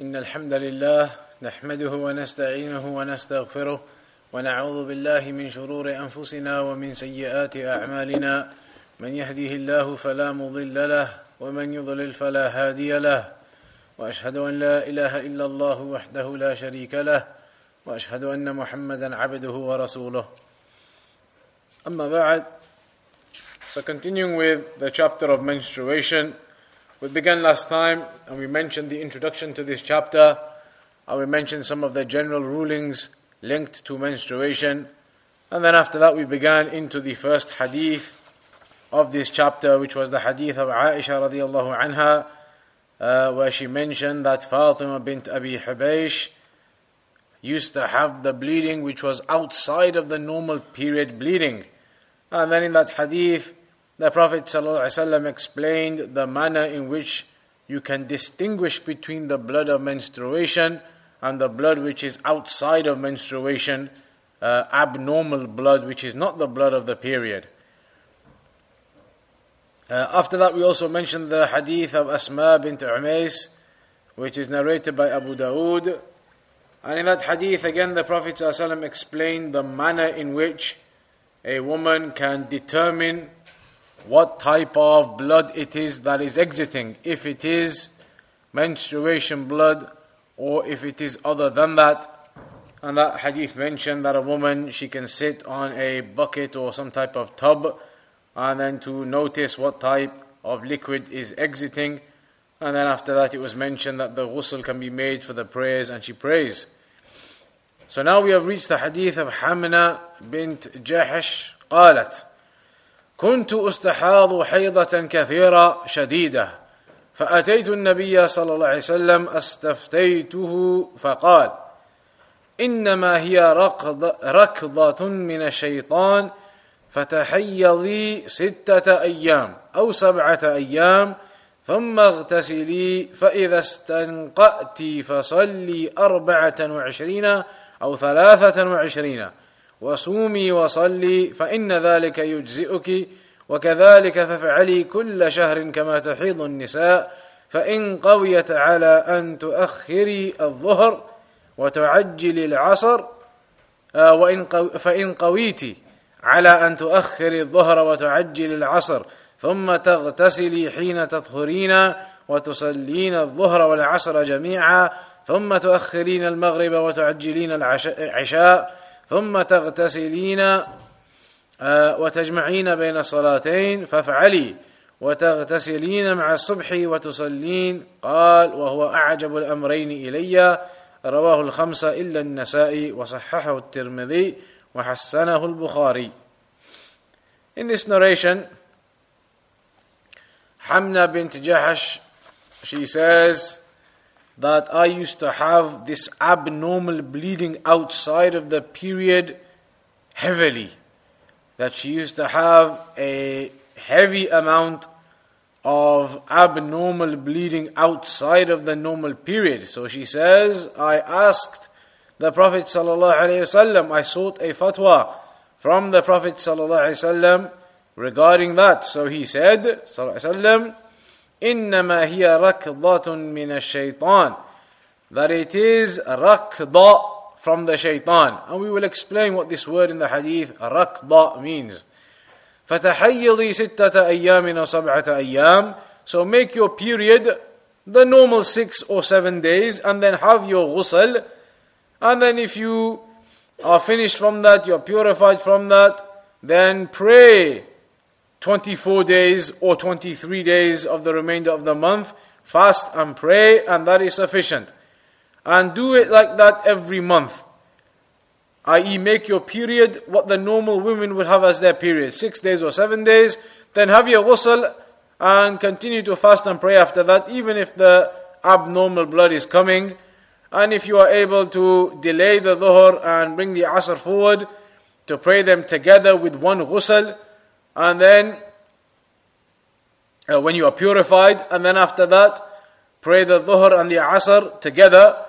إن الحمد لله نحمده ونستعينه ونستغفره ونعوذ بالله من شرور أنفسنا ومن سيئات أعمالنا. من يهده الله فلا مضل له ومن يضلل فلا هادي له. وأشهد أن لا إله إلا الله وحده لا شريك له. وأشهد أن محمدا عبده ورسوله. أما بعد So continuing with the chapter of menstruation, we began last time and we mentioned the introduction to this chapter and we mentioned some of the general rulings linked to menstruation. And then after that we began into the first hadith of this chapter, which was the hadith of Aisha radiallahu anha, uh, where she mentioned that Fatima bint Abi Hubaysh used to have the bleeding which was outside of the normal period bleeding. And then in that hadith, the Prophet ﷺ explained the manner in which you can distinguish between the blood of menstruation and the blood which is outside of menstruation, uh, abnormal blood, which is not the blood of the period. Uh, after that, we also mentioned the hadith of Asma bint Umays, which is narrated by Abu Dawood. And in that hadith, again, the Prophet ﷺ explained the manner in which a woman can determine what type of blood it is that is exiting, if it is menstruation blood or if it is other than that. And that hadith mentioned that a woman she can sit on a bucket or some type of tub and then to notice what type of liquid is exiting. And then after that it was mentioned that the ghusl can be made for the prayers and she prays. So now we have reached the hadith of Hamna bint Jahash قالت كنت أستحاض حيضة كثيرة شديدة فأتيت النبي صلى الله عليه وسلم أستفتيته فقال إنما هي ركض ركضة من الشيطان فتحيضي ستة أيام أو سبعة أيام ثم اغتسلي فإذا استنقأت فصلي أربعة وعشرين أو ثلاثة وعشرين. وصومي وصلي فإن ذلك يجزئك وكذلك فافعلي كل شهر كما تحيض النساء فإن قويت على أن تؤخري الظهر وتعجلي العصر وإن فإن قويت على أن تؤخري الظهر وتعجلي العصر ثم تغتسلي حين تطهرين وتصلين الظهر والعصر جميعا ثم تؤخرين المغرب وتعجلين العشاء ثم تغتسلين وتجمعين بين الصلاتين فافعلي. وتغتسلين مع الصبح وتصلين. قال وهو أعجب الأمرين إلي. رواه الخمسة إلا النسائي وصححه الترمذي وحسنه البخاري. In this narration, Hamna bint Jahash, she says that I used to have this abnormal bleeding outside of the period heavily. That she used to have a heavy amount of abnormal bleeding outside of the normal period. So she says, I asked the Prophet ﷺ, I sought a fatwa from the Prophet ﷺ regarding that. So he said, ﷺ, إنما هي ركضة من الشيطان that it is rakda from the shaitan. And we will explain what this word in the hadith, rakda, means. فتحيضي ستة أيام أو سبعة أيام So make your period the normal six or seven days and then have your ghusl. And then if you are finished from that, you're purified from that, then pray 24 days or 23 days of the remainder of the month, fast and pray, and that is sufficient. And do it like that every month. I.e., make your period what the normal women would have as their period, six days or seven days, then have your ghusl and continue to fast and pray after that, even if the abnormal blood is coming. And if you are able to delay the dhuhr and bring the asr forward, to pray them together with one ghusl, and then uh, when you are purified, and then after that, pray the dhuhr and the asr together.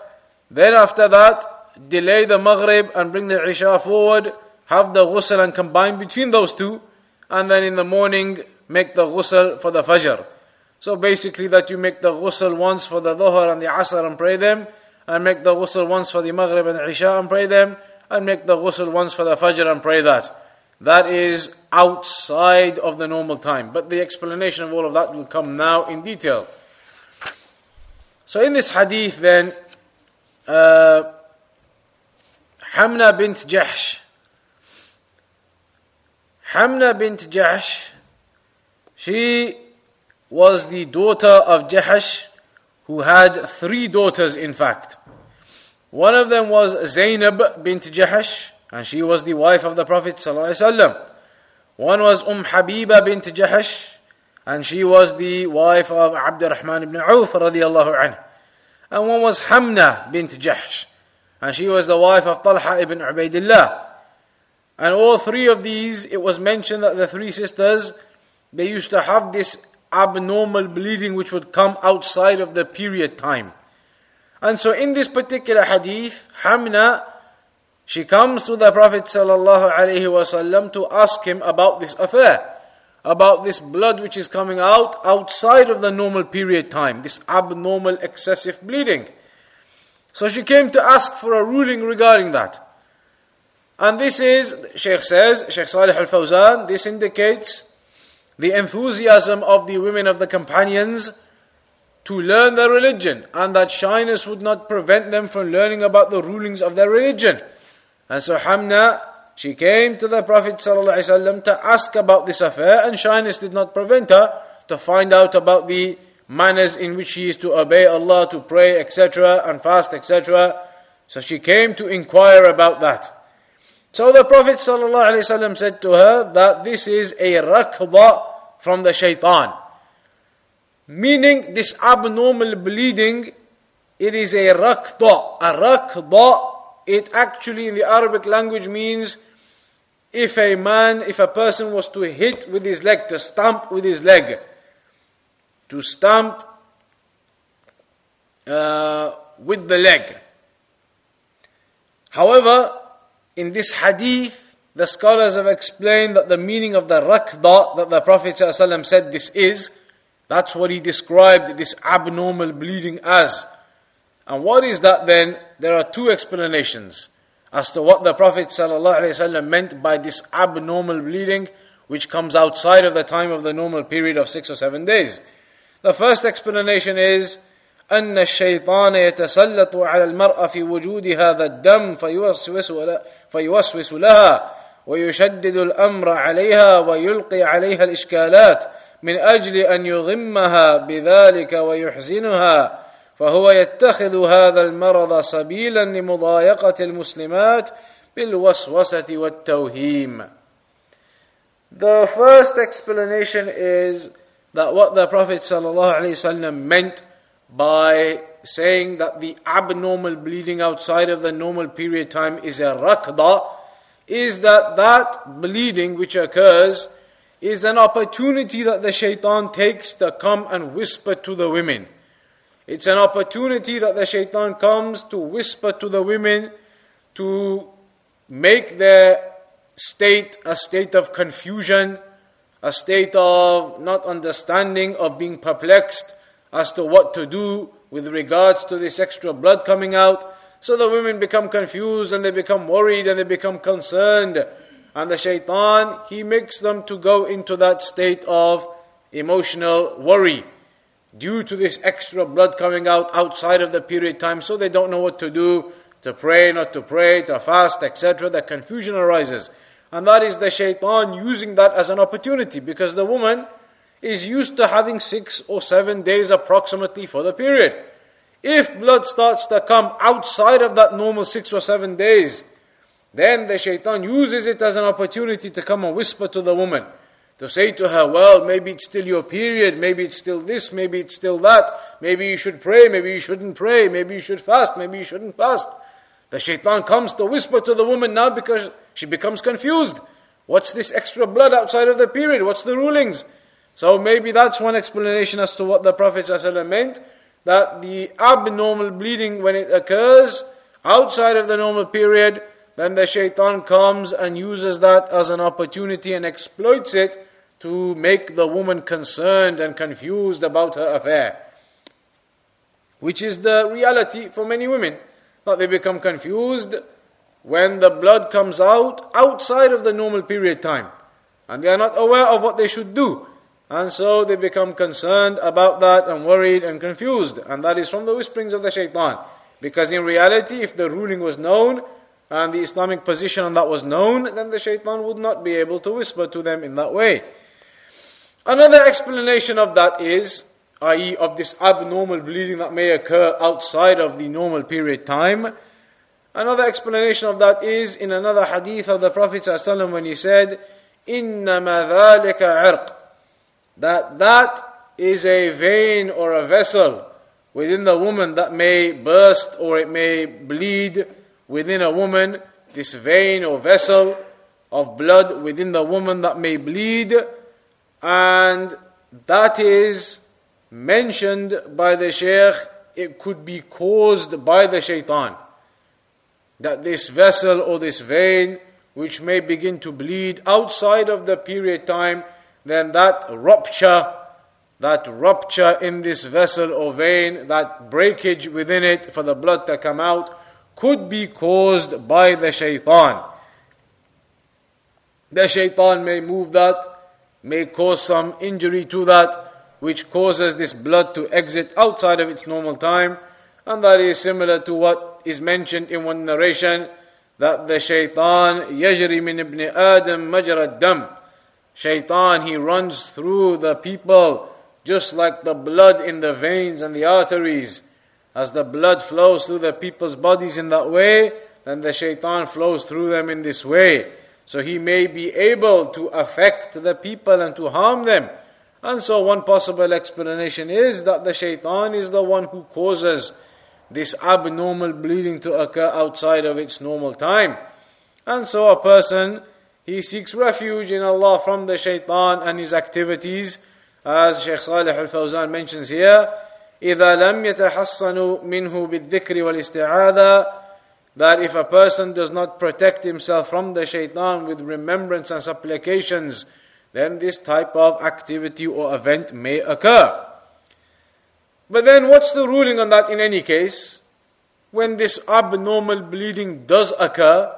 Then after that, delay the maghrib and bring the isha forward, have the ghusl and combine between those two, and then in the morning make the ghusl for the fajr. So basically that you make the ghusl once for the dhuhr and the asr and pray them, and make the ghusl once for the maghrib and the isha and pray them, and make the ghusl once for the fajr and pray that. That is outside of the normal time. But the explanation of all of that will come now in detail. So in this hadith then, uh, Hamna bint Jahsh. Hamna bint Jahsh, she was the daughter of Jahash, who had three daughters in fact. One of them was Zainab bint Jahash, and she was the wife of the Prophet ﷺ. One was Umm Habiba bint Jahash, and she was the wife of Abdurrahman ibn Auf radiallahu anhu. And one was Hamna bint Jahsh, and she was the wife of Talha ibn Ubaidillah. And all three of these, it was mentioned that the three sisters, they used to have this abnormal bleeding which would come outside of the period time. And so in this particular hadith, Hamna, she comes to the Prophet ﷺ to ask him about this affair, about this blood which is coming out outside of the normal period time, this abnormal excessive bleeding. So she came to ask for a ruling regarding that. And this is, Sheikh says, Sheikh Salih al Fawzan, this indicates the enthusiasm of the women of the companions to learn their religion, and that shyness would not prevent them from learning about the rulings of their religion. And so Hamna, she came to the Prophet ﷺ to ask about this affair, and shyness did not prevent her to find out about the manners in which she is to obey Allah, to pray, etc., and fast, etc. So she came to inquire about that. So the Prophet ﷺ said to her that this is a rakda from the shaitan. Meaning this abnormal bleeding, it is a rakda. A rakda, it actually in the Arabic language means if a man, if a person was to hit with his leg, to stamp with his leg, to stamp uh, with the leg. However, in this hadith, the scholars have explained that the meaning of the rakda that the Prophet ﷺ said this is, that's what he described this abnormal bleeding as. And what is that then? There are two explanations as to what the Prophet ﷺ meant by this abnormal bleeding, which comes outside of the time of the normal period of six or seven days. The first explanation is أن الشيطان يتسلط على المرأة في وجود هذا الدم فيوسوس فيوسوس لها ويشدد الأمر عليها ويلقي عليها الإشكالات من أجل أن يغمها بذلك ويحزنها فهو يتخذ هذا المرض سبيلا لمضايقة المسلمات بالوسوسة والتوهيم. The first explanation is that what the Prophet ﷺ meant by saying that the abnormal bleeding outside of the normal period time is a rakda is that that bleeding which occurs is an opportunity that the shaitan takes to come and whisper to the women. It's an opportunity that the shaitan comes to whisper to the women to make their state a state of confusion, a state of not understanding, of being perplexed as to what to do with regards to this extra blood coming out. So the women become confused and they become worried and they become concerned. And the shaitan, he makes them to go into that state of emotional worry due to this extra blood coming out outside of the period time. So they don't know what to do, to pray, not to pray, to fast, etc. The confusion arises. And that is the shaitan using that as an opportunity because the woman, is used to having six or seven days approximately for the period. If blood starts to come outside of that normal six or seven days, then the shaitan uses it as an opportunity to come and whisper to the woman, to say to her, Well, maybe it's still your period, maybe it's still this, maybe it's still that, maybe you should pray, maybe you shouldn't pray, maybe you should fast, maybe you shouldn't fast. The shaitan comes to whisper to the woman now because she becomes confused. What's this extra blood outside of the period? What's the rulings? So maybe that's one explanation as to what the Prophet ﷺ meant that the abnormal bleeding, when it occurs outside of the normal period, then the shaitan comes and uses that as an opportunity and exploits it to make the woman concerned and confused about her affair. Which is the reality for many women. That they become confused when the blood comes out outside of the normal period time. And they are not aware of what they should do. And so they become concerned about that and worried and confused. And that is from the whisperings of the shaitan. Because in reality, if the ruling was known, and the Islamic position on that was known, then the shaitan would not be able to whisper to them in that way. Another explanation of that is, i.e., of this abnormal bleeding that may occur outside of the normal period time. Another explanation of that is in another hadith of the Prophet ﷺ when he said, إِنَّمَا ذَلِكَ عِرْقٌ That that is a vein or a vessel within the woman that may burst or it may bleed within a woman, this vein or vessel of blood within the woman that may bleed, and that is mentioned by the Shaykh, it could be caused by the shaitan. That this vessel or this vein, which may begin to bleed outside of the period time, then that rupture, that rupture in this vessel or vein, that breakage within it for the blood to come out, could be caused by the shaitan. The shaitan may move that, may cause some injury to that, which causes this blood to exit outside of its normal time. And that is similar to what is mentioned in one narration that the shaitan yajri min ibn Adam majra dam. Shaitan, he runs through the people just like the blood in the veins and the arteries. As the blood flows through the people's bodies in that way, then the shaitan flows through them in this way. So he may be able to affect the people and to harm them. And so one possible explanation is that the shaitan is the one who causes this abnormal bleeding to occur outside of its normal time. And so a person, he seeks refuge in Allah from the shaitan and his activities, as Shaykh Salih al-Fawzan mentions here, إذا لم يتحصنوا منه بالذكر والاستعاذة that if a person does not protect himself from the shaitan with remembrance and supplications, then this type of activity or event may occur. But then, what's the ruling on that in any case? When this abnormal bleeding does occur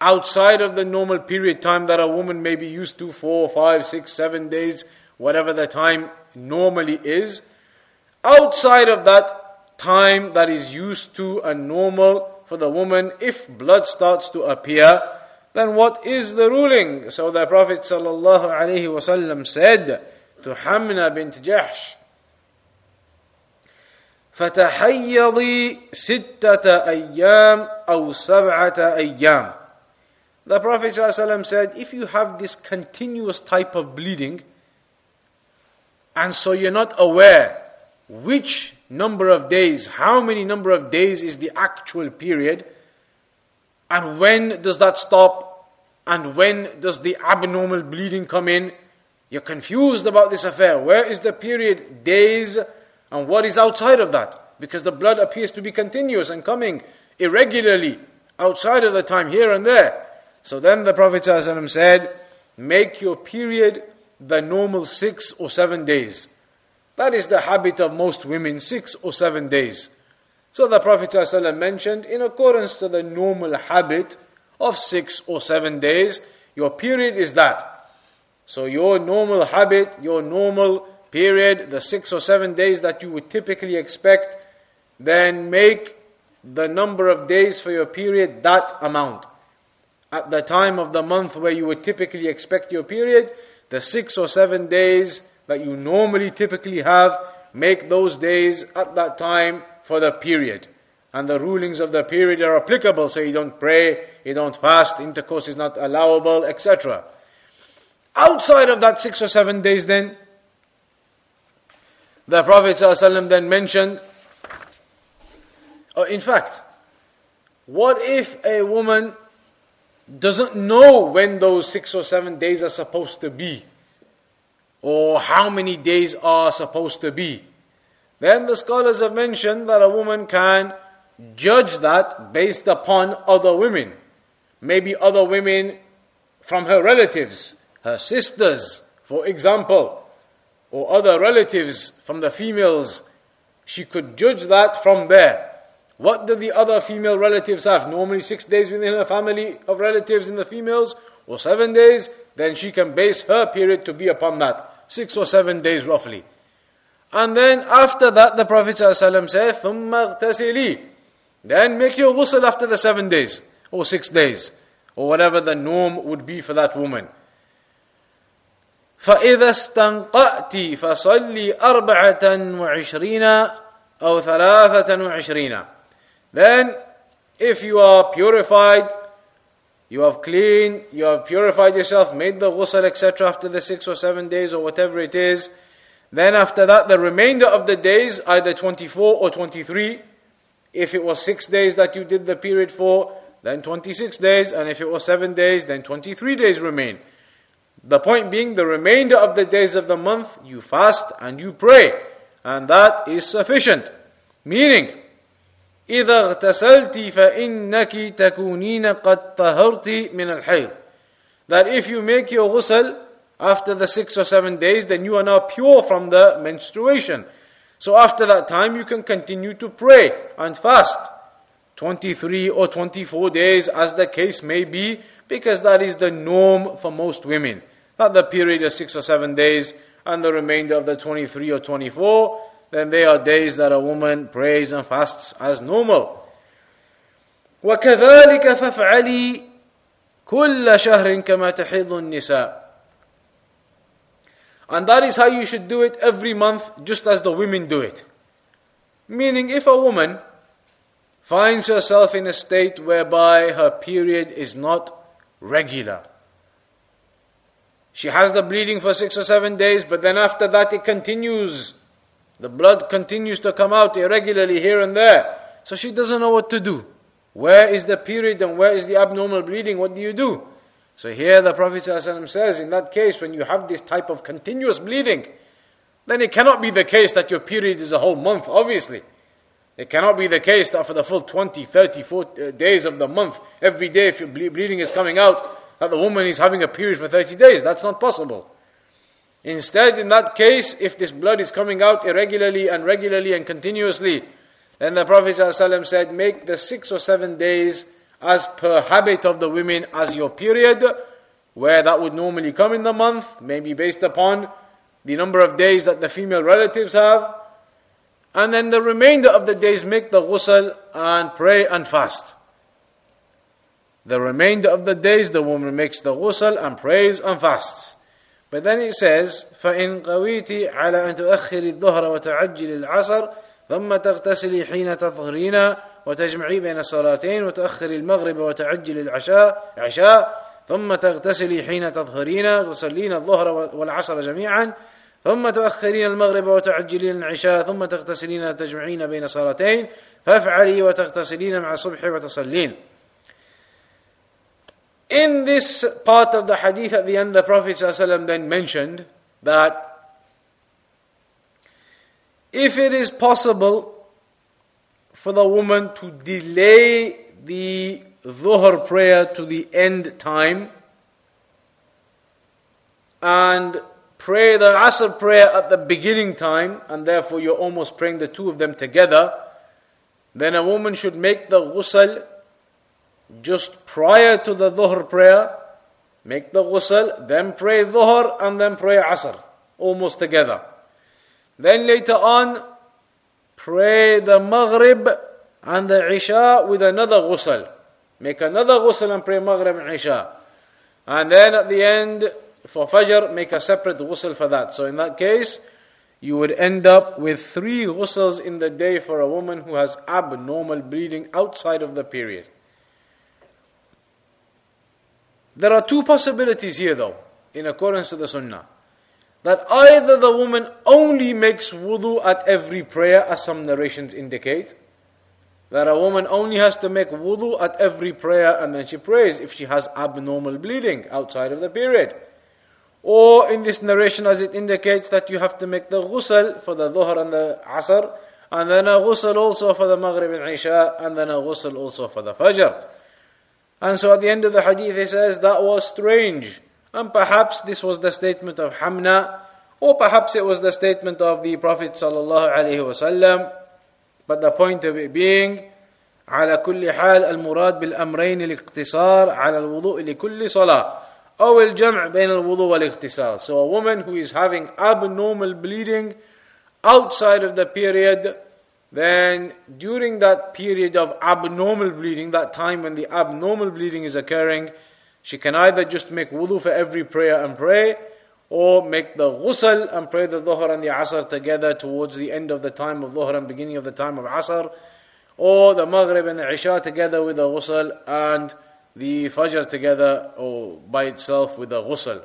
outside of the normal period time that a woman may be used to four, five, six, seven days, whatever the time normally is, outside of that time that is used to and normal for the woman, if blood starts to appear, then what is the ruling? So the Prophet ﷺ said to Hamna bint Jahsh, فتحيضي ستة أيام أو سبعة أيام. The Prophet ﷺ said, if you have this continuous type of bleeding, and so you're not aware which number of days, how many number of days is the actual period, and when does that stop, and when does the abnormal bleeding come in. You're confused about this affair. Where is the period, days, and what is outside of that? Because the blood appears to be continuous and coming irregularly outside of the time here and there. So then the Prophet ﷺ said, Make your period the normal six or seven days. That is the habit of most women, six or seven days. So the Prophet ﷺ mentioned, in accordance to the normal habit of six or seven days, your period is that. So your normal habit, your normal period, the six or seven days that you would typically expect, then make the number of days for your period that amount. At the time of the month where you would typically expect your period, the six or seven days that you normally typically have, make those days at that time for the period. And the rulings of the period are applicable, so you don't pray, you don't fast, intercourse is not allowable, etc. Outside of that six or seven days, then, the Prophet ﷺ then mentioned, in fact, what if a woman doesn't know when those six or seven days are supposed to be? Or how many days are supposed to be. Then the scholars have mentioned that a woman can judge that based upon other women. Maybe other women from her relatives, her sisters, for example, or other relatives from the females, she could judge that from there. What do the other female relatives have? Normally six days within her family of relatives in the females, or seven days, then she can base her period to be upon that. Six or seven days roughly. And then after that, the Prophet ﷺ said, ثُمَّ اغْتَسِلِي Then make your ghusl after the seven days, or six days, or whatever the norm would be for that woman. فإذا استنقأت فصلي أربعة وعشرين أو ثلاثة وعشرين Then, if you are purified, you have cleaned, you have purified yourself, made the ghusl, etc., after the six or seven days or whatever it is, then after that, the remainder of the days, either 24 or 23, if it was six days that you did the period for, then 26 days, and if it was seven days, then 23 days remain. The point being, the remainder of the days of the month, you fast and you pray, and that is sufficient. Meaning, إذا اغتسلت فإنك تكونين قد طهرت من الحيض that if you make your ghusl after the six or seven days then you are now pure from the menstruation so after that time you can continue to pray and fast 23 or 24 days as the case may be because that is the norm for most women not the period of six or seven days and the remainder of the 23 or 24 then there are days that a woman prays and fasts as normal. وكذلك فافعلي كل شهر كما تحيض النساء and that is how you should do it every month just as the women do it meaning if a woman finds herself in a state whereby her period is not regular she has the bleeding for six or seven days but then after that it continues the blood continues to come out irregularly here and there. So she doesn't know what to do. Where is the period and where is the abnormal bleeding? What do you do? So here the Prophet ﷺ says, in that case, when you have this type of continuous bleeding, then it cannot be the case that your period is a whole month, obviously. It cannot be the case that for the full 20, 30, 40 uh, days of the month, every day if bleeding is coming out, that the woman is having a period for 30 days. That's not possible. Instead, in that case, if this blood is coming out irregularly and regularly and continuously, then the Prophet ﷺ said, Make the six or seven days as per habit of the women as your period, where that would normally come in the month, maybe based upon the number of days that the female relatives have. And then the remainder of the days make the ghusl and pray and fast. The remainder of the days the woman makes the ghusl and prays and fasts. But then it says, فإن قويت على أن تؤخر الظهر وتعجل العصر ثم تغتسلي حين تظهرين وتجمعي بين الصلاتين وتأخر المغرب وتعجل العشاء عشاء ثم تغتسلي حين تظهرين وتصلين الظهر والعصر جميعا ثم تؤخرين المغرب وتعجلين العشاء ثم تغتسلين تجمعين بين صلاتين فافعلي وتغتسلين مع الصبح وتصلين In this part of the hadith at the end, the Prophet ﷺ then mentioned that if it is possible for the woman to delay the dhuhr prayer to the end time and pray the asr prayer at the beginning time, and therefore you're almost praying the two of them together, then a woman should make the ghusl just prior to the dhuhr prayer, make the ghusl, then pray dhuhr and then pray asr, almost together. Then later on, pray the maghrib and the isha with another ghusl. Make another ghusl and pray maghrib and isha. And then at the end, for fajr, make a separate ghusl for that. So in that case, you would end up with three ghusls in the day for a woman who has abnormal bleeding outside of the period. There are two possibilities here though, in accordance to the Sunnah. That either the woman only makes wudu at every prayer, as some narrations indicate, that a woman only has to make wudu at every prayer and then she prays if she has abnormal bleeding outside of the period. Or in this narration, as it indicates, that you have to make the ghusl for the dhuhr and the asr, and then a ghusl also for the maghrib and isha, and then a ghusl also for the fajr. And so at the end of the hadith, he says, That was strange. And perhaps this was the statement of Hamna, or perhaps it was the statement of the Prophet sallallahu alaihi wasallam. But the point of it being, على كل حال المراد بالأمرين الاقتصار على الوضوء لكل صلاة أو الجمع بين الوضوء والاغتسال. So a woman who is having abnormal bleeding outside of the period, then during that period of abnormal bleeding, that time when the abnormal bleeding is occurring, she can either just make wudu for every prayer and pray, or make the ghusl and pray the dhuhr and the asr together towards the end of the time of dhuhr and beginning of the time of asr, or the maghrib and the isha together with the ghusl and the fajr together or by itself with the ghusl.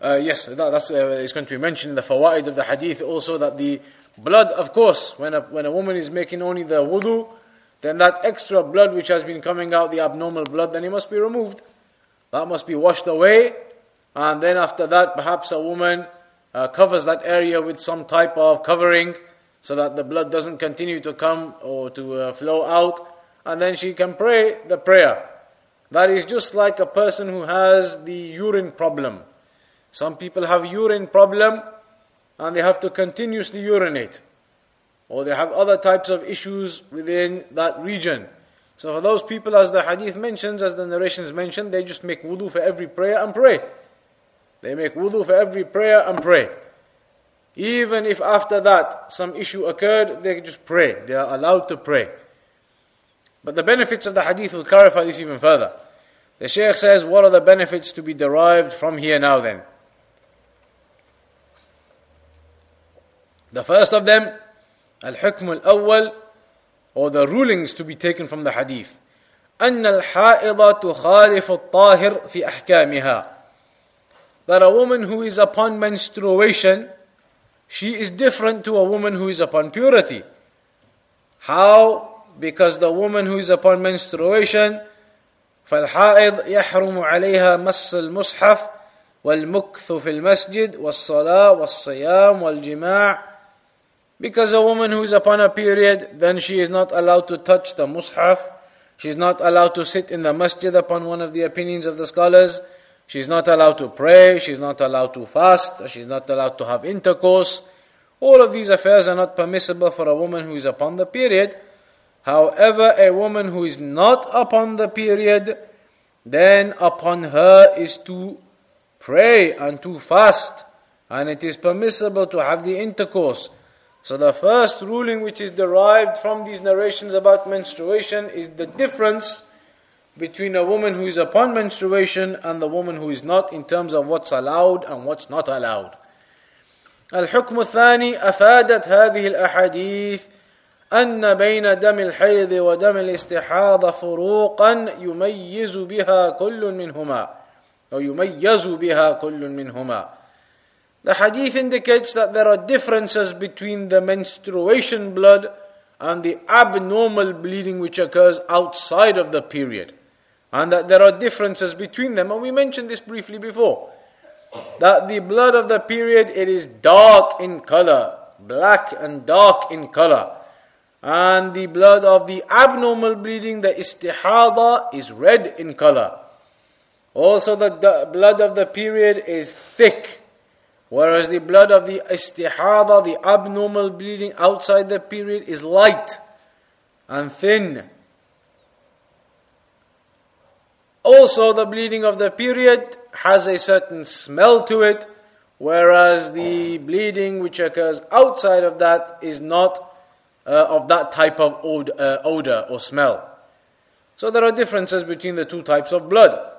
Uh, yes, that, that's uh, it's going to be mentioned in the fawaid of the hadith also that the blood, of course, when a, when a woman is making only the wudu, then that extra blood which has been coming out, the abnormal blood, then it must be removed. That must be washed away. And then after that, perhaps a woman uh, covers that area with some type of covering so that the blood doesn't continue to come or to uh, flow out. And then she can pray the prayer. That is just like a person who has the urine problem. Some people have urine problem and they have to continuously urinate or they have other types of issues within that region. So for those people, as the hadith mentions, as the narrations mention, they just make wudu for every prayer and pray. They make wudu for every prayer and pray. Even if after that some issue occurred, they just pray. They are allowed to pray. But the benefits of the hadith will clarify this even further. The Shaykh says, What are the benefits to be derived from here now then? The first of them الحكم الأول or the rulings to be taken from the hadith أن الحائض تخالف الطاهر في أحكامها that a woman who is upon menstruation she is different to a woman who is upon purity how because the woman who is upon menstruation فالحائض يحرم عليها مس المصحف والمكث في المسجد والصلاة والصيام والجماع because a woman who is upon a period, then she is not allowed to touch the mushaf. She is not allowed to sit in the masjid upon one of the opinions of the scholars. She is not allowed to pray. She is not allowed to fast. She is not allowed to have intercourse. All of these affairs are not permissible for a woman who is upon the period. However, a woman who is not upon the period, then upon her is to pray and to fast. And it is permissible to have the intercourse. So the first ruling which is derived from these narrations about menstruation is the difference between a woman who is upon menstruation and the woman who is not in terms of what's allowed and what's not allowed. الحكم الثاني أفادت هذه الأحاديث أن بين دم الحيض ودم الاستحاضة فروقا يميز بها كل منهما أو يميز بها كل منهما the hadith indicates that there are differences between the menstruation blood and the abnormal bleeding which occurs outside of the period. And that there are differences between them. And we mentioned this briefly before. That the blood of the period, it is dark in color, black and dark in color. And the blood of the abnormal bleeding, the istihada, is red in color. Also, the blood of the period is thick Whereas the blood of the istihada, the abnormal bleeding outside the period, is light and thin. Also, the bleeding of the period has a certain smell to it, whereas the bleeding which occurs outside of that is not uh, of that type of od- uh, odor or smell. So, there are differences between the two types of blood.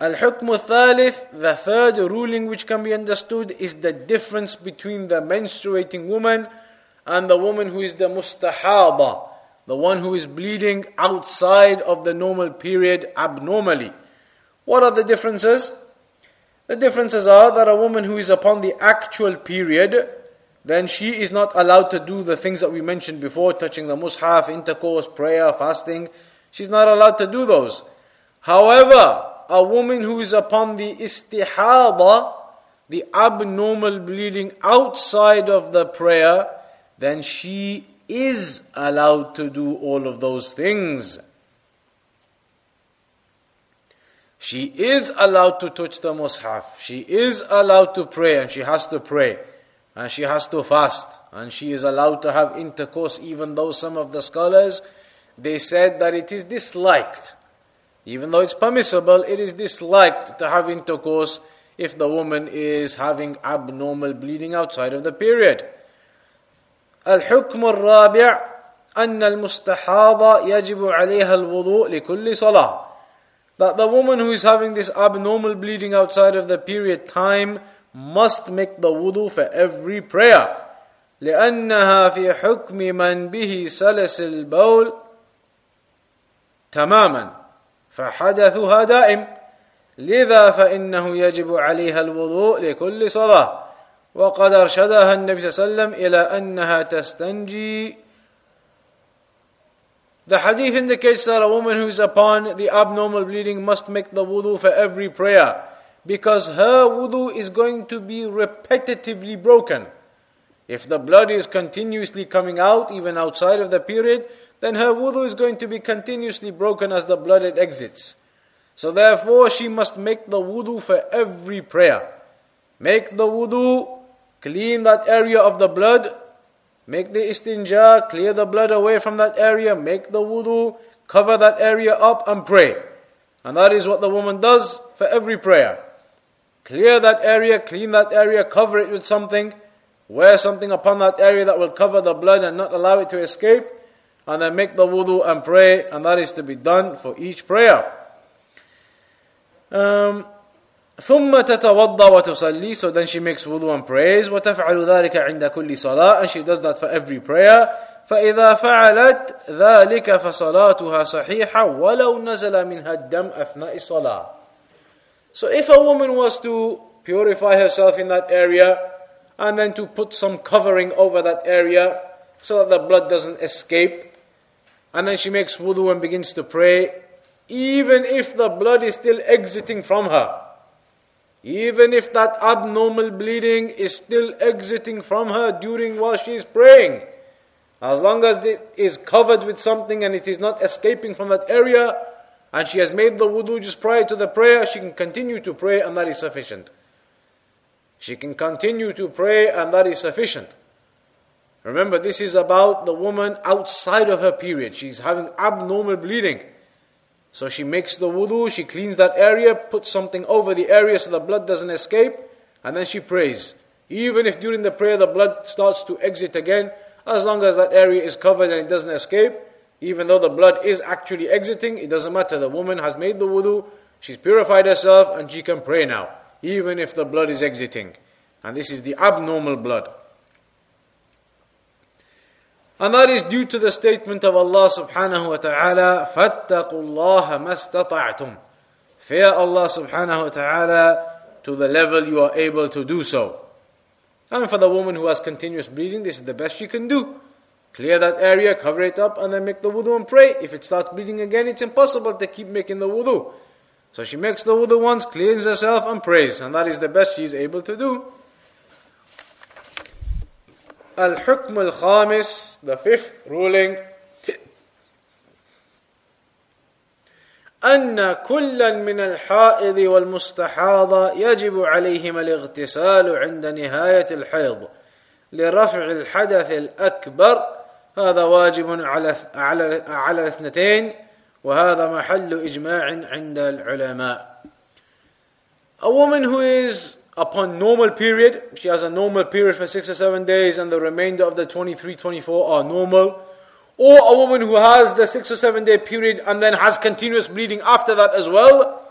Al-Hukm thalith the third ruling which can be understood is the difference between the menstruating woman and the woman who is the mustahada, the one who is bleeding outside of the normal period abnormally. What are the differences? The differences are that a woman who is upon the actual period, then she is not allowed to do the things that we mentioned before, touching the mushaf, intercourse, prayer, fasting. She's not allowed to do those. However, a woman who is upon the istihada, the abnormal bleeding outside of the prayer, then she is allowed to do all of those things. She is allowed to touch the mushaf. She is allowed to pray and she has to pray. And she has to fast. And she is allowed to have intercourse even though some of the scholars, they said that it is disliked. Even though it's permissible, it is disliked to have intercourse if the woman is having abnormal bleeding outside of the period. الحكم الرابع أن المستحاضة يجب عليها الوضوء لكل صلاة that the woman who is having this abnormal bleeding outside of the period time must make the wudu for every prayer لأنها في حكم من به سلس البول تماما فحدثها دائم لذا فإنه يجب عليها الوضوء لكل صلاة وقد أرشدها النبي صلى الله عليه وسلم إلى أنها تستنجي The hadith indicates that a woman who is upon the abnormal bleeding must make the wudu for every prayer because her wudu is going to be repetitively broken. If the blood is continuously coming out, even outside of the period, then her wudu is going to be continuously broken as the blood exits. So therefore, she must make the wudu for every prayer. Make the wudu, clean that area of the blood, Make the istinja, clear the blood away from that area, make the wudu, cover that area up and pray. And that is what the woman does for every prayer. Clear that area, clean that area, cover it with something, wear something upon that area that will cover the blood and not allow it to escape, and then make the wudu and pray, and that is to be done for each prayer. Um, ثم تتوضا وتصلي so then she makes wudu and prays وتفعل ذلك عند كل صلاة and she does that for every prayer فإذا فعلت ذلك فصلاتها صحيحة ولو نزل منها الدم أثناء الصلاة So if a woman was to purify herself in that area and then to put some covering over that area so that the blood doesn't escape and then she makes wudu and begins to pray even if the blood is still exiting from her even if that abnormal bleeding is still exiting from her during while she is praying, as long as it is covered with something and it is not escaping from that area, and she has made the wudu just prior to the prayer, she can continue to pray and that is sufficient. She can continue to pray and that is sufficient. Remember, this is about the woman outside of her period. She's having abnormal bleeding. So she makes the wudu, she cleans that area, puts something over the area so the blood doesn't escape, and then she prays. Even if during the prayer the blood starts to exit again, as long as that area is covered and it doesn't escape, even though the blood is actually exiting, it doesn't matter. The woman has made the wudu, she's purified herself, and she can pray now, even if the blood is exiting. And this is the abnormal blood. And that is due to the statement of Allah subhanahu wa ta'ala, فَاتَّقُوا اللَّهَ مَا اسْتَطَعْتُمْ Fear Allah subhanahu wa ta'ala to the level you are able to do so. And for the woman who has continuous bleeding, this is the best she can do. Clear that area, cover it up, and then make the wudu and pray. If it starts bleeding again, it's impossible to keep making the wudu. So she makes the wudu once, cleans herself, and prays. And that is the best she is able to do. الحكم الخامس the fifth ruling أن كلا من الحائض والمستحاضة يجب عليهما الاغتسال عند نهاية الحيض لرفع الحدث الأكبر هذا واجب على على على الاثنتين وهذا محل إجماع عند العلماء. A woman who is upon normal period, she has a normal period for six or seven days, and the remainder of the 23, 24 are normal. Or a woman who has the six or seven day period and then has continuous bleeding after that as well.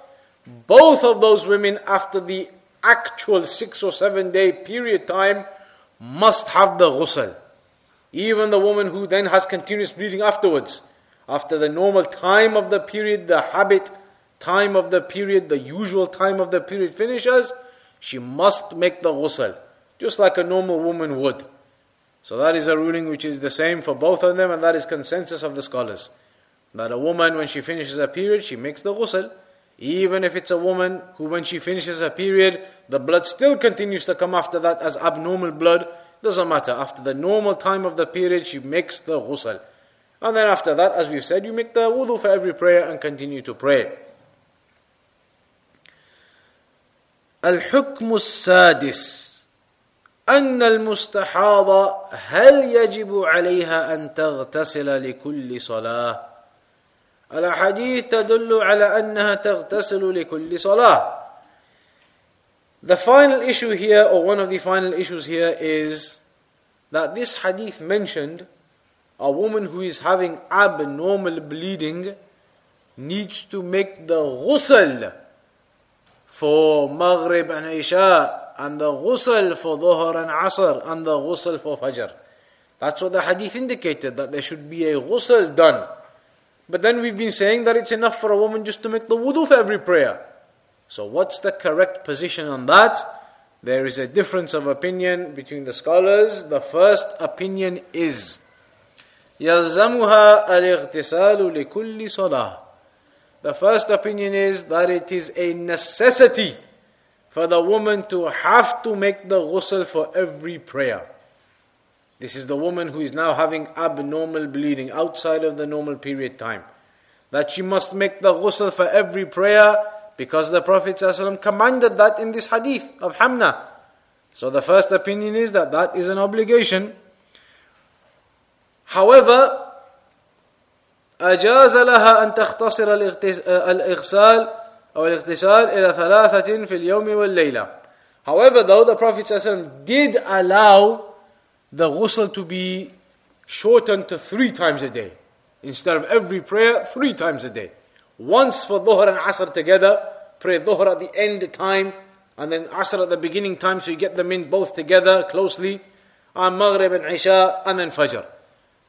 Both of those women, after the actual six or seven day period time, must have the ghusl. Even the woman who then has continuous bleeding afterwards, after the normal time of the period, the habit time of the period, the usual time of the period finishes, she must make the ghusl, just like a normal woman would. So that is a ruling which is the same for both of them, and that is consensus of the scholars. That a woman, when she finishes a period, she makes the ghusl. Even if it's a woman who, when she finishes a period, the blood still continues to come after that as abnormal blood, doesn't matter. After the normal time of the period, she makes the ghusl. And then after that, as we've said, you make the wudu for every prayer and continue to pray. الحكم السادس أن المستحاضة هل يجب عليها أن تغتسل لكل صلاة؟ الأحاديث تدل على أنها تغتسل لكل صلاة. The final issue here, or one of the final issues here, is that this hadith mentioned a woman who is having abnormal bleeding needs to make the ghusl for Maghrib and Isha and the ghusl for Dhuhr and Asr and the ghusl for Fajr. That's what the hadith indicated, that there should be a ghusl done. But then we've been saying that it's enough for a woman just to make the wudu for every prayer. So what's the correct position on that? There is a difference of opinion between the scholars. The first opinion is يلزمها الاغتسال لكل صلاة. the first opinion is that it is a necessity for the woman to have to make the ghusl for every prayer. This is the woman who is now having abnormal bleeding outside of the normal period time. That she must make the ghusl for every prayer because the Prophet ﷺ commanded that in this hadith of Hamna. So the first opinion is that that is an obligation. However, أجاز لها أن تختصر الإغسال أو الاغتسال إلى ثلاثة في اليوم والليلة. However, though the Prophet ﷺ did allow the ghusl to be shortened to three times a day. Instead of every prayer, three times a day. Once for Dhuhr and Asr together, pray Dhuhr at the end time, and then Asr at the beginning time, so you get them in both together closely, and Maghrib and Isha, and then Fajr.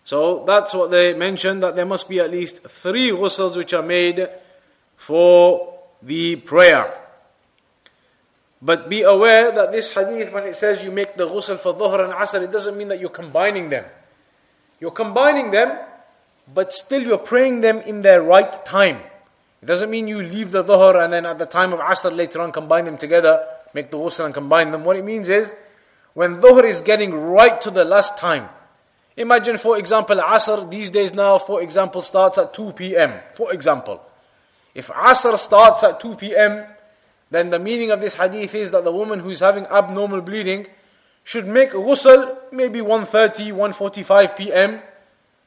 So that's what they mentioned, that there must be at least three ghusls which are made for the prayer. But be aware that this hadith, when it says you make the ghusl for dhuhr and asr, it doesn't mean that you're combining them. You're combining them, but still you're praying them in their right time. It doesn't mean you leave the dhuhr and then at the time of asr later on combine them together, make the ghusl and combine them. What it means is, when dhuhr is getting right to the last time, imagine for example asr these days now, for example, starts at 2 p.m. For example, if asr starts at 2 p.m., then the meaning of this hadith is that the woman who is having abnormal bleeding should make ghusl maybe 1.30, 1.45 p.m.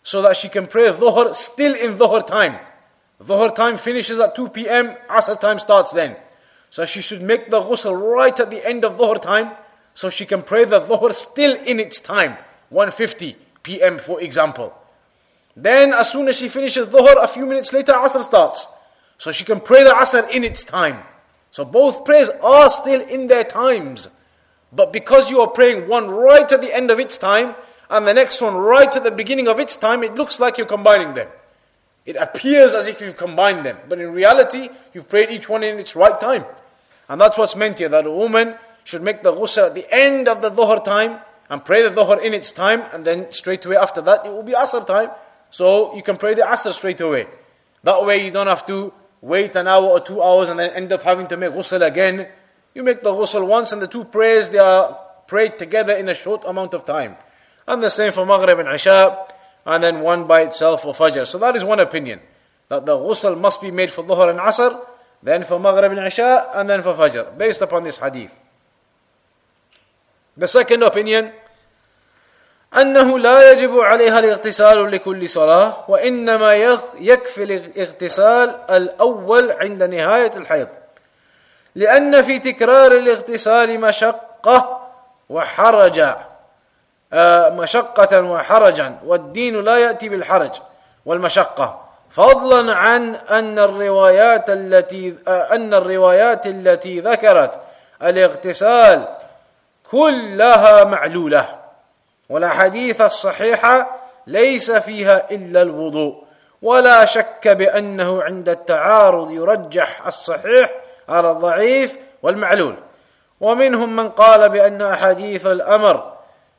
so that she can pray dhuhr still in dhuhr time. Dhuhr time finishes at 2 p.m., asr time starts then. So she should make the ghusl right at the end of dhuhr time so she can pray the dhuhr still in its time, 1.50 p.m. for example. Then as soon as she finishes dhuhr, a few minutes later asr starts. So she can pray the asr in its time. So both prayers are still in their times. But because you are praying one right at the end of its time and the next one right at the beginning of its time, it looks like you're combining them. It appears as if you've combined them. But in reality, you've prayed each one in its right time. And that's what's meant here, that a woman should make the ghusl at the end of the dhuhr time and pray the dhuhr in its time and then straight away after that it will be asr time. So you can pray the asr straight away. That way you don't have to wait an hour or two hours and then end up having to make ghusl again. You make the ghusl once and the two prayers they are prayed together in a short amount of time. And the same for Maghrib and Isha, and then one by itself for Fajr. So that is one opinion. That the ghusl must be made for Dhuhr and Asr, then for Maghrib and Isha, and then for Fajr, based upon this hadith. The second opinion أنه لا يجب عليها الاغتسال لكل صلاة وإنما يكفي الاغتسال الأول عند نهاية الحيض. لأن في تكرار الاغتسال مشقة وحرجا آه، مشقة وحرجا والدين لا يأتي بالحرج والمشقة. فضلا عن أن الروايات التي آه، أن الروايات التي ذكرت الاغتسال كلها معلولة. والاحاديث الصحيحه ليس فيها إلا الوضوء. ولا شك بأنه عند التعارض يرجح الصحيح على الضعيف والمعلول. ومنهم من قال بأن أحاديث الأمر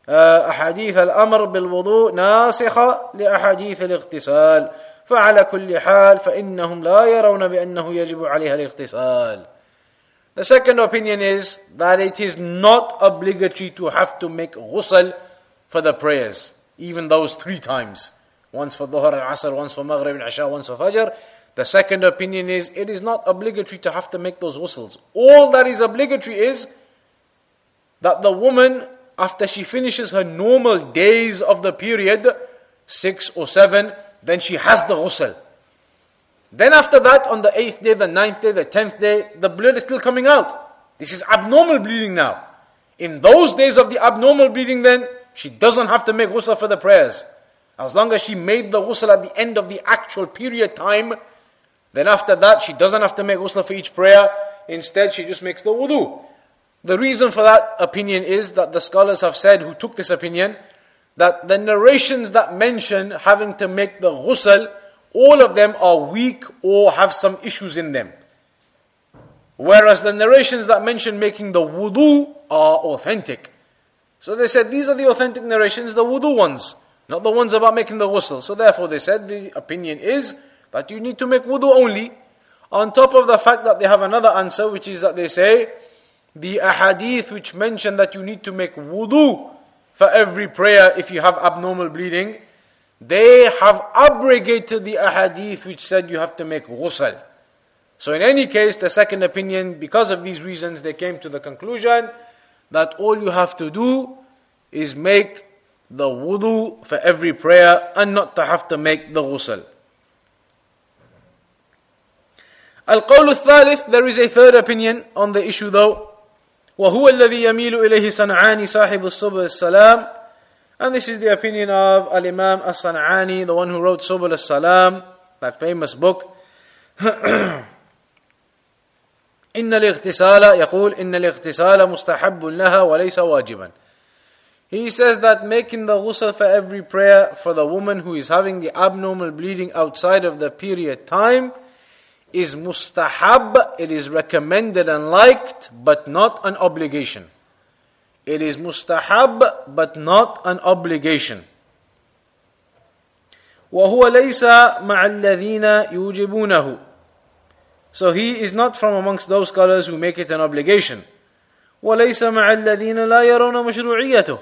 آه، أحاديث الأمر بالوضوء ناسخة لأحاديث الاغتسال. فعلى كل حال فإنهم لا يرون بأنه يجب عليها الاغتسال. The second opinion is that it is not obligatory to have to make ghusl for the prayers, even those three times. Once for Dhuhr and Asr, once for Maghrib and Isha, once for Fajr. The second opinion is it is not obligatory to have to make those ghusls. All that is obligatory is that the woman, after she finishes her normal days of the period, six or seven, then she has the ghusl. Then after that, on the eighth day, the ninth day, the tenth day, the blood is still coming out. This is abnormal bleeding now. In those days of the abnormal bleeding, then she doesn't have to make ghusl for the prayers. As long as she made the ghusl at the end of the actual period time, then after that she doesn't have to make ghusl for each prayer. Instead, she just makes the wudu. The reason for that opinion is that the scholars have said, who took this opinion, that the narrations that mention having to make the ghusl, all of them are weak or have some issues in them. Whereas the narrations that mention making the wudu are authentic. So they said these are the authentic narrations, the wudu ones, not the ones about making the ghusl. So therefore they said the opinion is that you need to make wudu only. On top of the fact that they have another answer, which is that they say the ahadith which mention that you need to make wudu for every prayer if you have abnormal bleeding, they have abrogated the ahadith which said you have to make ghusl. So, in any case, the second opinion, because of these reasons, they came to the conclusion that all you have to do is make the wudu for every prayer and not to have to make the ghusl. القول الثالث there is a third opinion on the issue though وهو الذي يميل إليه صنعاني صاحب الصبر السلام and this is the opinion of Al-Imam As-San'ani the one who wrote Subul As-Salam that famous book إن الاغتسال يقول إن الاغتسال مستحب لها وليس واجبا He says that making the ghusl for every prayer for the woman who is having the abnormal bleeding outside of the period time is mustahab, it is recommended and liked, but not an obligation. It is mustahab, but not an obligation. وهو ليس مع الذين يوجبونه so he is not from amongst those scholars who make it an obligation. وليس مع الذين لا يرون مشروعيته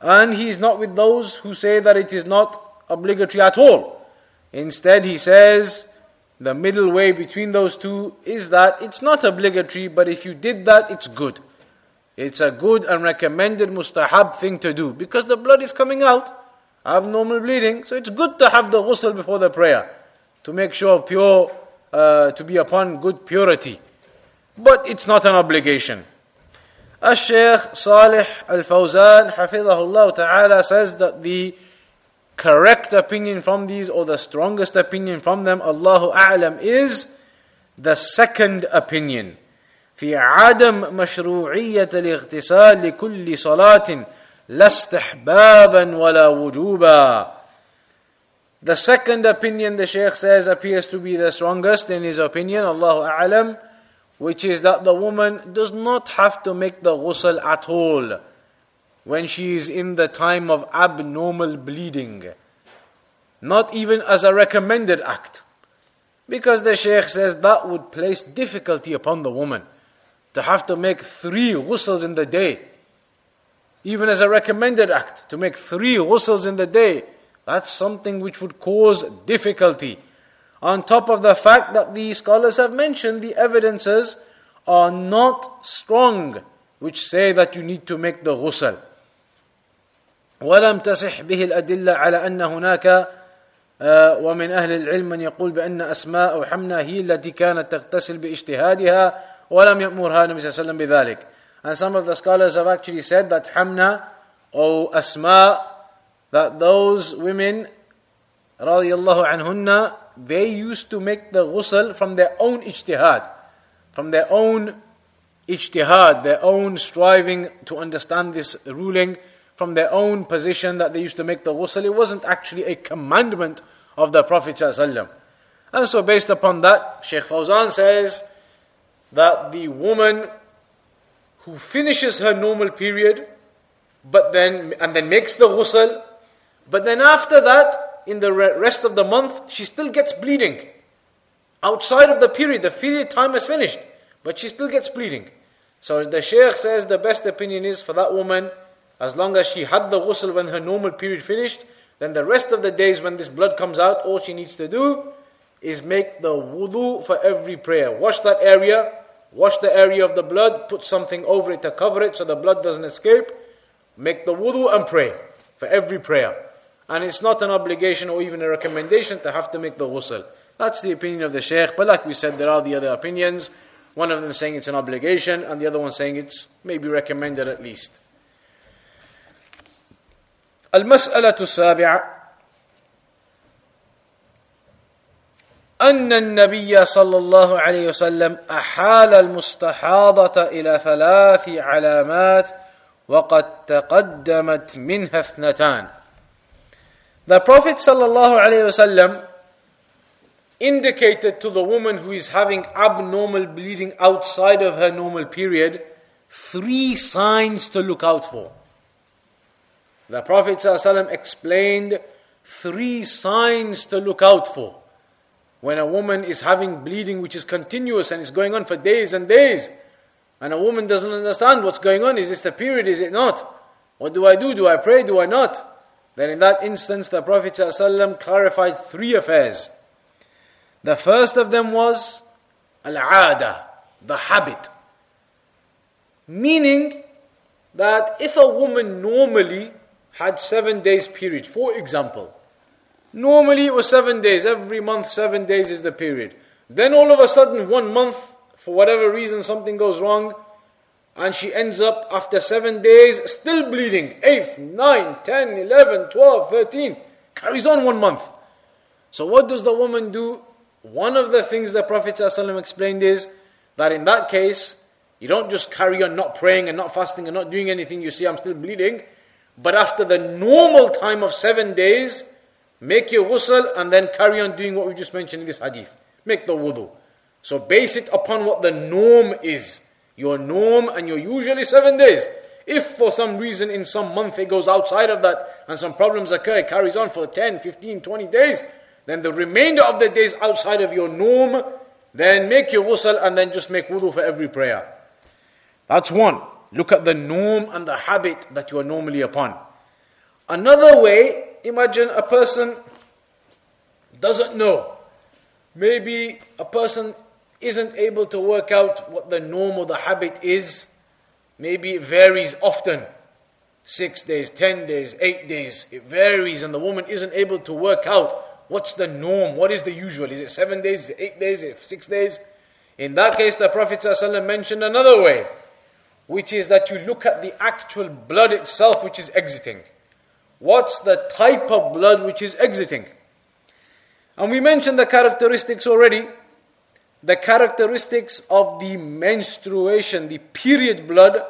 and he is not with those who say that it is not obligatory at all. Instead, he says the middle way between those two is that it's not obligatory, but if you did that, it's good. It's a good and recommended mustahab thing to do because the blood is coming out, abnormal bleeding, so it's good to have the ghusl before the prayer to make sure pure uh, to be upon good purity. But it's not an obligation. Al-Shaykh Salih Al-Fawzan, Hafidahullah Ta'ala, says that the correct opinion from these, or the strongest opinion from them, Allahu A'lam, is the second opinion. في عدم مشروعية الاغتسال لكل صلاة لا استحبابا ولا وجوبا the second opinion, the Shaykh says, appears to be the strongest in his opinion, Allahu A'lam, which is that the woman does not have to make the ghusl at all when she is in the time of abnormal bleeding. Not even as a recommended act. Because the Shaykh says that would place difficulty upon the woman to have to make three ghusls in the day. Even as a recommended act, to make three ghusls in the day that's something which would cause difficulty. On top of the fact that the scholars have mentioned the evidences are not strong, which say that you need to make the ghusl. ولم تصح به الأدلة على أن هناك ومن أهل العلم من يقول بأن أسماء أو حمنا هي التي كانت تغتسل باجتهادها ولم يأمرها النبي صلى الله عليه وسلم بذلك. And some of the scholars have actually said that Hamna or Asma that those women radiallahu anhunna they used to make the ghusl from their own ijtihad from their own ijtihad their own striving to understand this ruling from their own position that they used to make the ghusl. It wasn't actually a commandment of the prophet and so based upon that Sheikh Fawzan says that the woman who finishes her normal period but then and then makes the ghusl but then after that, in the rest of the month, she still gets bleeding. Outside of the period, the period time is finished, but she still gets bleeding. So the Shaykh says the best opinion is for that woman, as long as she had the ghusl when her normal period finished, then the rest of the days when this blood comes out, all she needs to do is make the wudu for every prayer. Wash that area, wash the area of the blood, put something over it to cover it so the blood doesn't escape. Make the wudu and pray for every prayer And it's not an obligation or even a recommendation to have to make the ghusl. That's the opinion of the Shaykh. But like we said, there are the other opinions. One of them saying it's an obligation, and the other one saying it's maybe recommended at least. المسألة السابعة أن النبي صلى الله عليه وسلم أحال المستحاضة إلى ثلاث علامات وقد تقدمت منها اثنتان. the Prophet ﷺ indicated to the woman who is having abnormal bleeding outside of her normal period three signs to look out for. The Prophet ﷺ explained three signs to look out for. When a woman is having bleeding which is continuous and is going on for days and days, and a woman doesn't understand what's going on, is this the period, is it not? What do I do? Do I pray? Do I not? Then in that instance, the Prophet ﷺ clarified three affairs. The first of them was al-ada, the habit. Meaning that if a woman normally had seven days period, for example, normally it was seven days, every month seven days is the period. Then all of a sudden, one month, for whatever reason, something goes wrong, and she ends up after seven days still bleeding. 8, 9, 10, 11, 12, 13. Carries on one month. So what does the woman do? One of the things the Prophet ﷺ explained is that in that case, you don't just carry on not praying and not fasting and not doing anything, you see, I'm still bleeding. But after the normal time of seven days, make your ghusl and then carry on doing what we just mentioned in this hadith. Make the wudu. So base it upon what the norm is. Your norm and your usually seven days. If for some reason in some month it goes outside of that and some problems occur, it carries on for 10, 15, 20 days, then the remainder of the days outside of your norm, then make your ghusl and then just make wudu for every prayer. That's one. Look at the norm and the habit that you are normally upon. Another way, imagine a person doesn't know. Maybe a person isn't able to work out what the norm or the habit is. Maybe it varies often. Six days, ten days, eight days. It varies, and the woman isn't able to work out What's the norm? What is the usual? Is it seven days? Is it eight days? Is it six days? In that case, the Prophet ﷺ mentioned another way, which is that you look at the actual blood itself which is exiting. What's the type of blood which is exiting? And we mentioned the characteristics already. The characteristics of the menstruation, the period blood,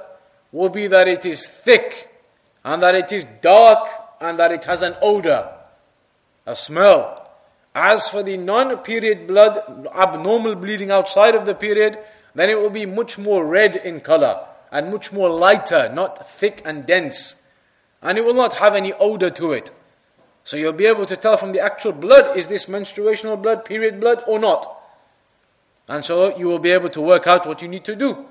will be that it is thick, and that it is dark, and that it has an odor a smell. As for the non period blood, abnormal bleeding outside of the period, then it will be much more red in color and much more lighter, not thick and dense. And it will not have any odor to it. So you'll be able to tell from the actual blood is this menstruational blood, period blood, or not. And so you will be able to work out what you need to do.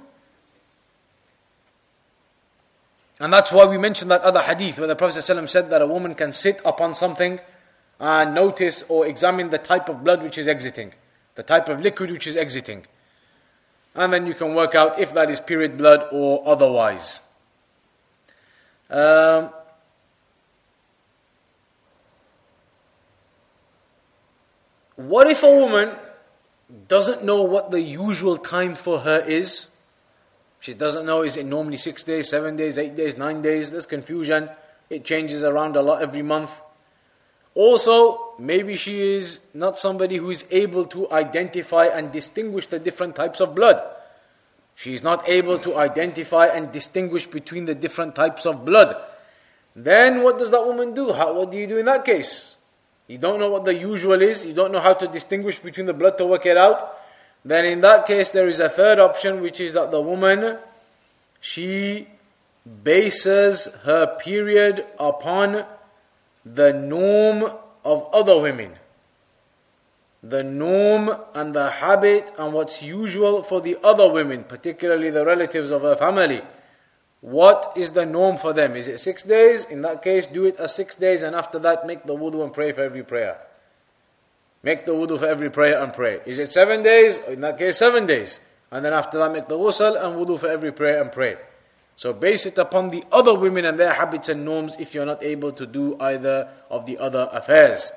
And that's why we mentioned that other hadith where the Prophet ﷺ said that a woman can sit upon something and notice or examine the type of blood which is exiting, the type of liquid which is exiting. And then you can work out if that is period blood or otherwise. Um, what if a woman doesn't know what the usual time for her is? She doesn't know is it normally six days, seven days, eight days, nine days? There's confusion. It changes around a lot every month. Also, maybe she is not somebody who is able to identify and distinguish the different types of blood. She is not able to identify and distinguish between the different types of blood. Then what does that woman do? How, what do you do in that case? You don't know what the usual is, you don't know how to distinguish between the blood to work it out. Then in that case, there is a third option, which is that the woman, she bases her period upon the norm of other women. The norm and the habit and what's usual for the other women, particularly the relatives of her family. What is the norm for them? Is it six days? In that case, do it as six days and after that make the wudu and pray for every prayer. Make the wudu for every prayer and pray. Is it seven days? In that case, seven days. And then after that, make the ghusl and wudu for every prayer and pray. So base it upon the other women and their habits and norms if you're not able to do either of the other affairs.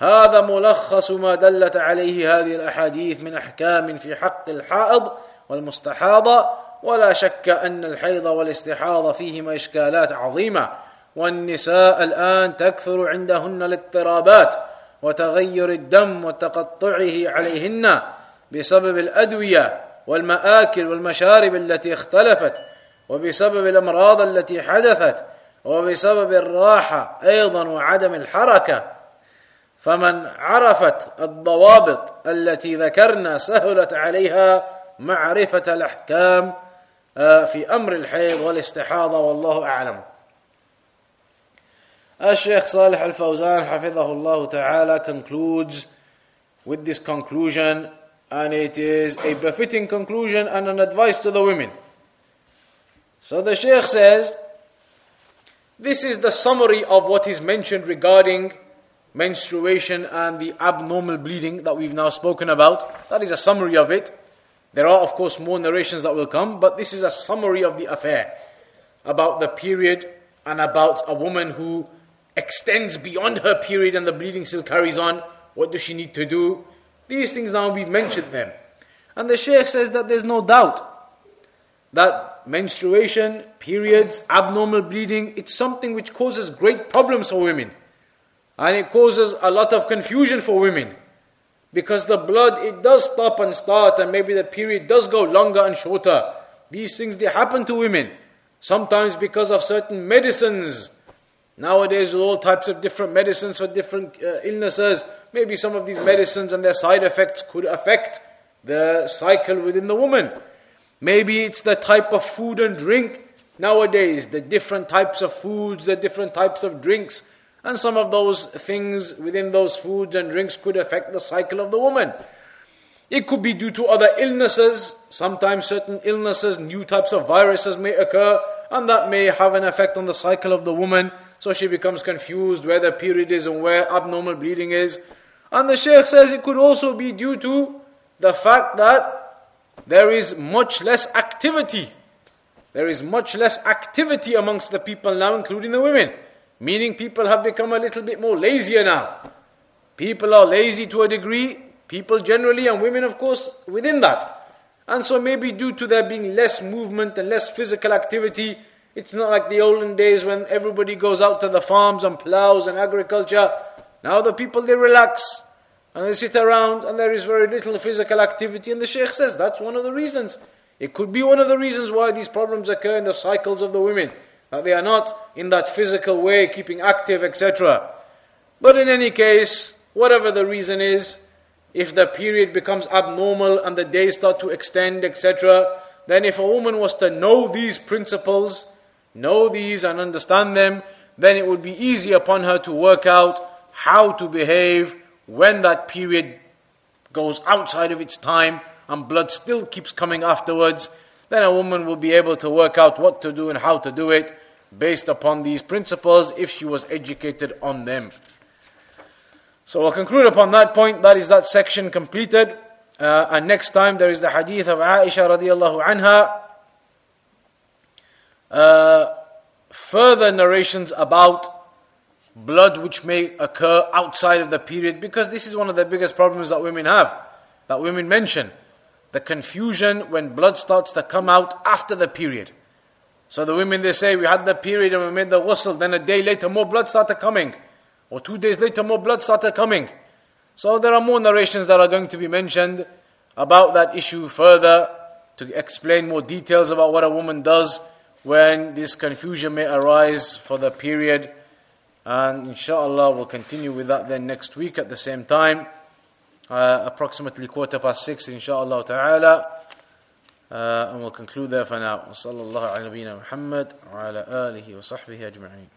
هذا ملخص ما دلت عليه هذه الأحاديث من أحكام في حق الحائض والمستحاضة ولا شك أن الحيض والاستحاضة فيهما إشكالات عظيمة والنساء الآن تكثر عندهن الاضطرابات وتغير الدم وتقطعه عليهن بسبب الأدوية والمآكل والمشارب التي اختلفت وبسبب الأمراض التي حدثت وبسبب الراحة أيضا وعدم الحركة. فمن عرفت الضوابط التي ذكرنا سهلت عليها معرفة الأحكام في أمر الحيض والاستحاضة والله أعلم الشيخ صالح الفوزان حفظه الله تعالى concludes with this conclusion and it is a befitting conclusion and an advice to the women. So the Shaykh says, this is the summary of what is mentioned regarding menstruation and the abnormal bleeding that we've now spoken about. That is a summary of it. There are, of course, more narrations that will come, but this is a summary of the affair about the period and about a woman who extends beyond her period and the bleeding still carries on. What does she need to do? These things now we've mentioned them. And the Shaykh says that there's no doubt that menstruation, periods, abnormal bleeding, it's something which causes great problems for women. And it causes a lot of confusion for women. Because the blood, it does stop and start, and maybe the period does go longer and shorter. These things, they happen to women. Sometimes because of certain medicines. Nowadays, with all types of different medicines for different uh, illnesses. Maybe some of these medicines and their side effects could affect the cycle within the woman. Maybe it's the type of food and drink. Nowadays, the different types of foods, the different types of drinks and some of those things within those foods and drinks could affect the cycle of the woman. It could be due to other illnesses. Sometimes certain illnesses, new types of viruses may occur, and that may have an effect on the cycle of the woman. So she becomes confused where the period is and where abnormal bleeding is. And the Shaykh says it could also be due to the fact that there is much less activity. There is much less activity amongst the people now, including the women. Meaning people have become a little bit more lazier now. People are lazy to a degree, people generally, and women, of course, within that. And so, maybe due to there being less movement and less physical activity, it's not like the olden days when everybody goes out to the farms and plows and agriculture. Now, the people they relax and they sit around and there is very little physical activity. And the Sheikh says that's one of the reasons. It could be one of the reasons why these problems occur in the cycles of the women that they are not in that physical way, keeping active, etc. But in any case, whatever the reason is, if the period becomes abnormal and the days start to extend, etc., then if a woman was to know these principles, know these and understand them, then it would be easy upon her to work out how to behave when that period goes outside of its time and blood still keeps coming afterwards. Then a woman will be able to work out what to do and how to do it based upon these principles if she was educated on them. So we'll conclude upon that point. That is that section completed. Uh, and next time there is the hadith of Aisha radiallahu anha. Uh, further narrations about blood which may occur outside of the period because this is one of the biggest problems that women have, that women mention. The confusion when blood starts to come out after the period. So the women they say we had the period and we made the ghusl, then a day later more blood started coming. Or two days later more blood started coming. So there are more narrations that are going to be mentioned about that issue further to explain more details about what a woman does when this confusion may arise for the period. And inshallah we'll continue with that then next week at the same time. Uh, approximately quarter past six inshallah ta'ala. Uh, and we'll conclude there for now. وصلى الله على نبينا محمد وعلى آله وصحبه أجمعين